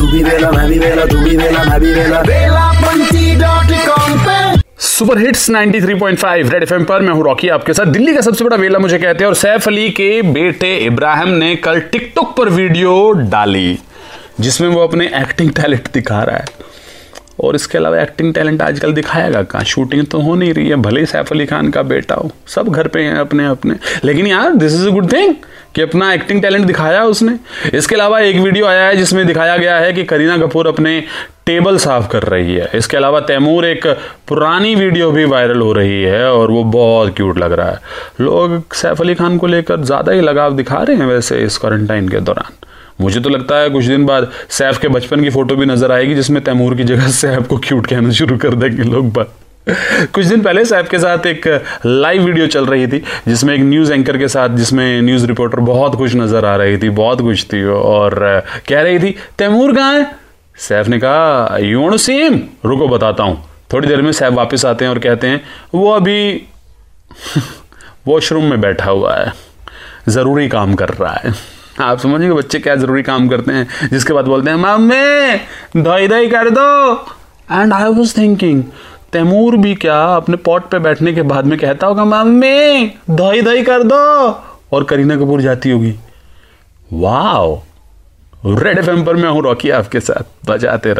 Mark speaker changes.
Speaker 1: तू भी वेला मैं भी वेला तू भी वेला मैं भी वेला वेलापंथी डॉट कॉम पे।
Speaker 2: सुपर हिट्स 93.5 रेड एफएम पर मैं हूँ रॉकी आपके साथ दिल्ली का सबसे बड़ा मेला मुझे कहते हैं और सैफ अली के बेटे इब्राहिम ने कल टिकटॉक पर वीडियो डाली जिसमें वो अपने एक्टिंग टैलेंट दिखा रहा है। और इसके अलावा एक्टिंग टैलेंट आजकल दिखाएगा कहाँ? शूटिंग तो हो नहीं रही है, भले ही सैफ अली खान का बेटा हो, सब घर पे हैं अपने अपने लेकिन यार this is a good thing कि अपना एक्टिंग टैलेंट दिखाया उसने। इसके अलावा एक वीडियो आया है जिसमें दिखाया गया है कि करीना कपूर अपने टेबल साफ़ कर रही है। इसके अलावा तैमूर एक पुरानी वीडियो भी वायरल हो रही है और वो बहुत क्यूट लग रहा है। लोग सैफ अली खान को लेकर ज़्यादा ही लगाव दिखा रहे हैं वैसे इस क्वारंटाइन के दौरान। मुझे तो लगता है कुछ दिन बाद सैफ के बचपन की फ़ोटो भी नज़र आएगी, जिसमें तैमूर की जगह सैफ को क्यूट कहना शुरू कर देंगे लोग बात। कुछ दिन पहले सैफ के साथ एक लाइव वीडियो चल रही थी, जिसमें एक न्यूज़ एंकर के साथ, जिसमें न्यूज़ रिपोर्टर बहुत खुश नज़र आ रही थी, बहुत खुश थी और कह रही थी, तैमूर कहाँ है? सैफ ने कहा यू वांट सेम रुको, बताता हूँ। थोड़ी देर में सैफ वापस आते हैं और कहते हैं, वो अभी वॉशरूम में बैठा हुआ है, ज़रूरी काम कर रहा है। आप समझिए बच्चे क्या ज़रूरी काम करते हैं? जिसके बाद बोलते हैं मम्मी धोई धोई कर दो। And I was thinking Taimur भी क्या अपने पॉट पे बैठने के बाद में कहता होगा मम्मी धोई धोई कर दो। और करीना कपूर जाती होगी वाह रेड एफ़ पर मैं हूँ, रॉकी आपके साथ, बजाते रहो।